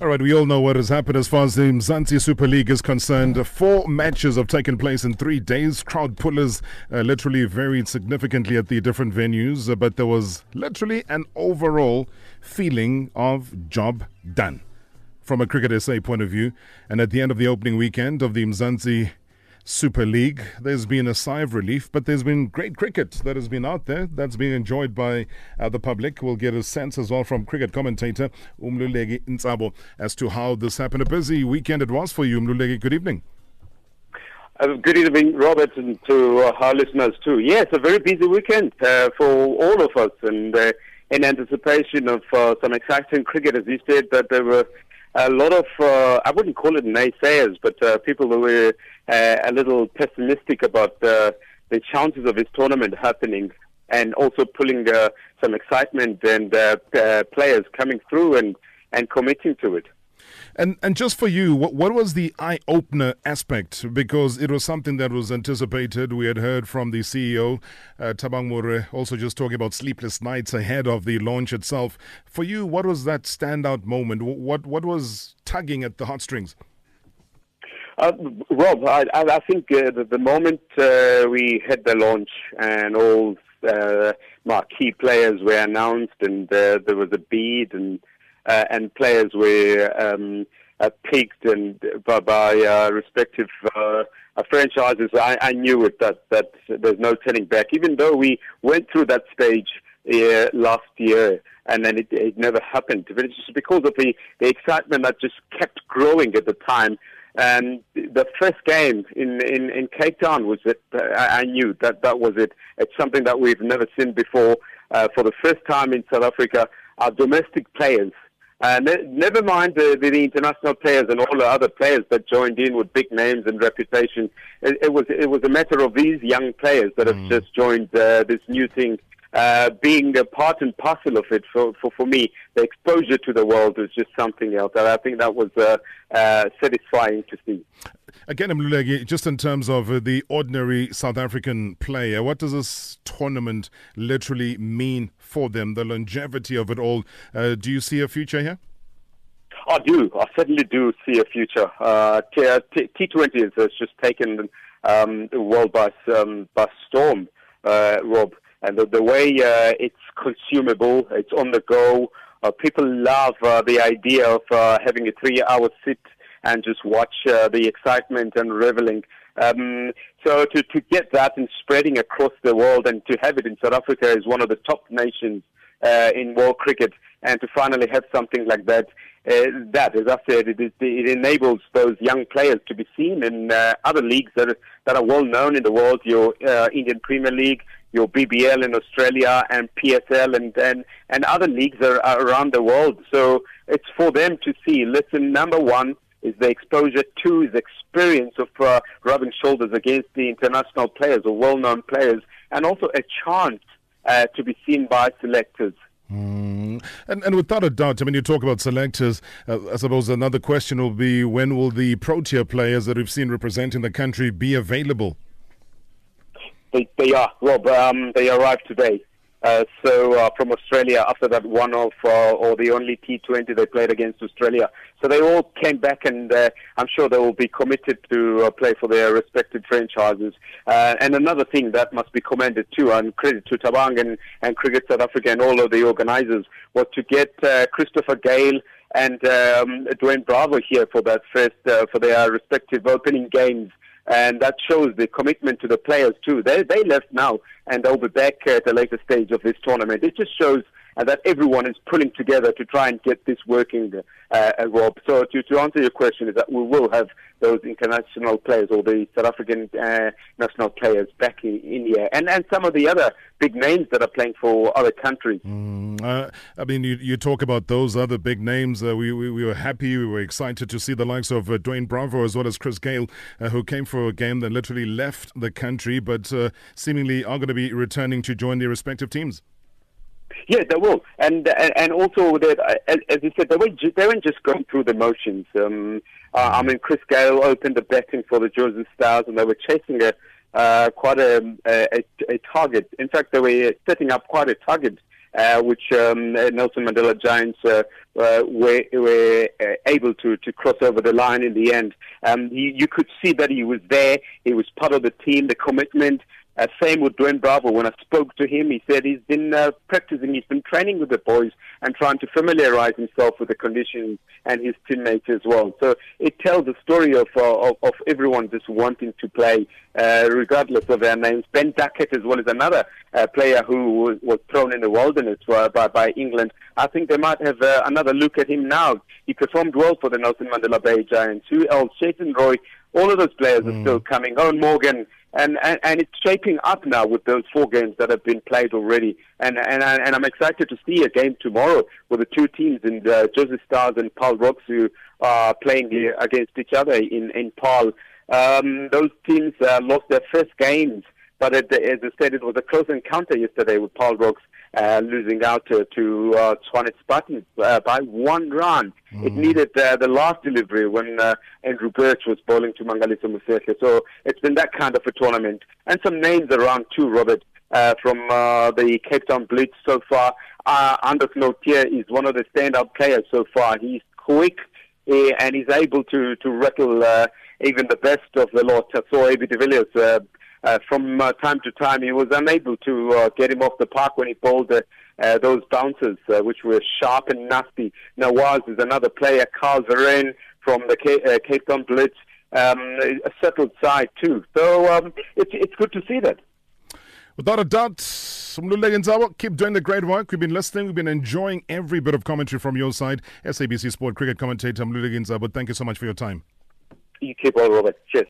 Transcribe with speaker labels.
Speaker 1: All right, we all know what has happened as far as the Mzansi Super League is concerned. Four matches have taken place in three days. Crowd pullers uh, literally varied significantly at the different venues, uh, but there was literally an overall feeling of job done from a Cricket SA point of view. And at the end of the opening weekend of the Mzansi Super League. There's been a sigh of relief, but there's been great cricket that has been out there that's been enjoyed by uh, the public. We'll get a sense as well from cricket commentator Mluleki Ntsabo as to how this happened. A busy weekend it was for you, Mluleki. Good evening.
Speaker 2: Uh, good evening, Robert, and to uh, our listeners too. Yes, a very busy weekend uh, for all of us, and uh, in anticipation of uh, some exciting cricket, as you said, that there were a lot of, uh, I wouldn't call it naysayers, but uh, people who were uh, a little pessimistic about uh the chances of this tournament happening and also pulling uh, some excitement and uh, uh, players coming through and, and committing to it.
Speaker 1: And and just for you, what, what was the eye opener aspect? Because it was something that was anticipated. We had heard from the CEO, uh, Thabang Moroe, also just talking about sleepless nights ahead of the launch itself. For you, what was that standout moment? What what was tugging at the heartstrings?
Speaker 2: Uh, Rob, I, I think uh, the, the, moment uh, we had the launch and all uh, marquee players were announced, and uh, there was a bead and uh, and players were um, uh, and by, by uh, respective uh, uh, franchises. I, I knew it that that there's no turning back. Even though we went through that stage uh, last year and then it, it never happened. But it's just because of the, the excitement that just kept growing at the time. And the first game in, in, in Cape Town was it. I, I knew that that was it. It's something that we've never seen before. Uh, for the first time in South Africa, our domestic players uh, ne- never mind the, the, the, international players and all the other players that joined in with big names and reputation. It, it was it was a matter of these young players that have mm. just joined uh, this new thing, uh, being a part and parcel of it. For, for for me, the exposure to the world was just something else, and I think that was uh, uh, satisfying to see.
Speaker 1: Again, Mluleki, just in terms of uh, the ordinary South African player, what does this tournament literally mean for them, the longevity of it all? Uh, do you see a future here?
Speaker 2: I do. I certainly do see a future. Uh, T20 has just taken um, the world by, um, by storm, uh, Rob. And the, the way uh, it's consumable, it's on the go. Uh, people love uh, the idea of having a three-hour sit and just watch the excitement and reveling. Um, so to, to get that and spreading across the world and to have it in South Africa is one of the top nations uh, in world cricket and to finally have something like that, uh, that, as I said, it, it, enables those young players to be seen in uh, other leagues that are, that are well known in the world, your Indian Premier League, your BBL in Australia, and PSL, and, and, and other leagues are, are around the world. So it's for them to see, listen, number one, is the exposure to his experience of uh, rubbing shoulders against the international players or well-known players, and also a chance uh, to be seen by selectors.
Speaker 1: Mm. And, and without a doubt, I mean, you talk about selectors. Uh, I suppose another question will be when will the Protea players that we've seen representing the country be available?
Speaker 2: They, they are, Rob. Um, they arrived today. Uh, so uh, from Australia after that one off uh, or the only T20 they played against Australia. So they all came back and uh, I'm sure they will be committed to uh, play for their respective franchises. Uh, and another thing that must be commended too and credit to Thabang and, and Cricket South Africa and all of the organizers was to get Christopher Gayle and um, Dwayne Bravo here for that first, for their respective opening games and that shows the commitment to the players too. They they left now, and they'll be back at a later stage of this tournament. It just shows uh, that everyone is pulling together to try and get this working, uh, uh, Rob. So to, to answer your question is that we will have those international players or the South African uh, national players back in India and, and some of the other big names that are playing for other countries.
Speaker 1: Mm, uh, I mean, you, you talk about those other big names. Uh, we, we, we, were happy, we were excited to see the likes of uh, Dwayne Bravo as well as Chris Gayle, uh, who came for a game that literally left the country, but seemingly are going to be returning to join their respective teams.
Speaker 2: Yeah, they will, and and also that, as you said, they weren't they weren't just going through the motions. Um, uh, I mean, Chris Gayle opened the betting for the Jozi Stars, and they were chasing a uh, quite a, a, a target. In fact, they were setting up quite a target uh, which um, Nelson Mandela Giants uh, uh, were, were uh, able to, to cross over the line in the end. Um, he, you could see that he was there. He was part of the team, the commitment. Uh, same with Dwayne Bravo. When I spoke to him, he said he's been uh, practicing, he's been training with the boys and trying to familiarize himself with the conditions and his teammates as well. So it tells a story of uh, of, of, everyone just wanting to play, uh, regardless of their names. Ben Duckett as well as another uh, player who was, was, thrown in the wilderness by, by England. I think they might have uh, another look at him now. He performed well for the Nelson Mandela Bay Giants. Who else? Jason Roy. All of those players mm. are still coming. Eoin Morgan and, and, and it's shaping up now with those four games that have been played already. And and and I'm excited to see a game tomorrow with the two teams in uh, Jozi Stars and Paarl Rocks who are playing against each other in in Paarl. Um, those teams uh, lost their first games, but it, as I said, it was a close encounter yesterday with Paarl Rocks uh, losing out to, to uh, Tshwane Spartans uh, by one run. Mm. It needed uh, the last delivery when uh, Andrew Birch was bowling to Mangaliso Mosehla. So it's been that kind of a tournament. And some names around too, Robert, uh, from uh, the Cape Town Blitz so far. Uh, Anders is one of the standout players so far. He's quick uh, and he's able to, to rattle uh, even the best of the lot. I saw A.B. de Villiers uh, from uh, time to time, he was unable to uh, get him off the park when he bowled uh, uh, those bounces, uh, which were sharp and nasty. Nawaz is another player. Kyle Verreynne from the Cape, uh, Cape Town Blitz, um, a settled side too. So um, it's it's good to see that.
Speaker 1: Without a doubt, keep doing the great work. We've been listening. We've been enjoying every bit of commentary from your side. SABC Sport cricket commentator Mluleki Ntsabo, thank you so much for your time.
Speaker 2: You keep on, Robert. Cheers.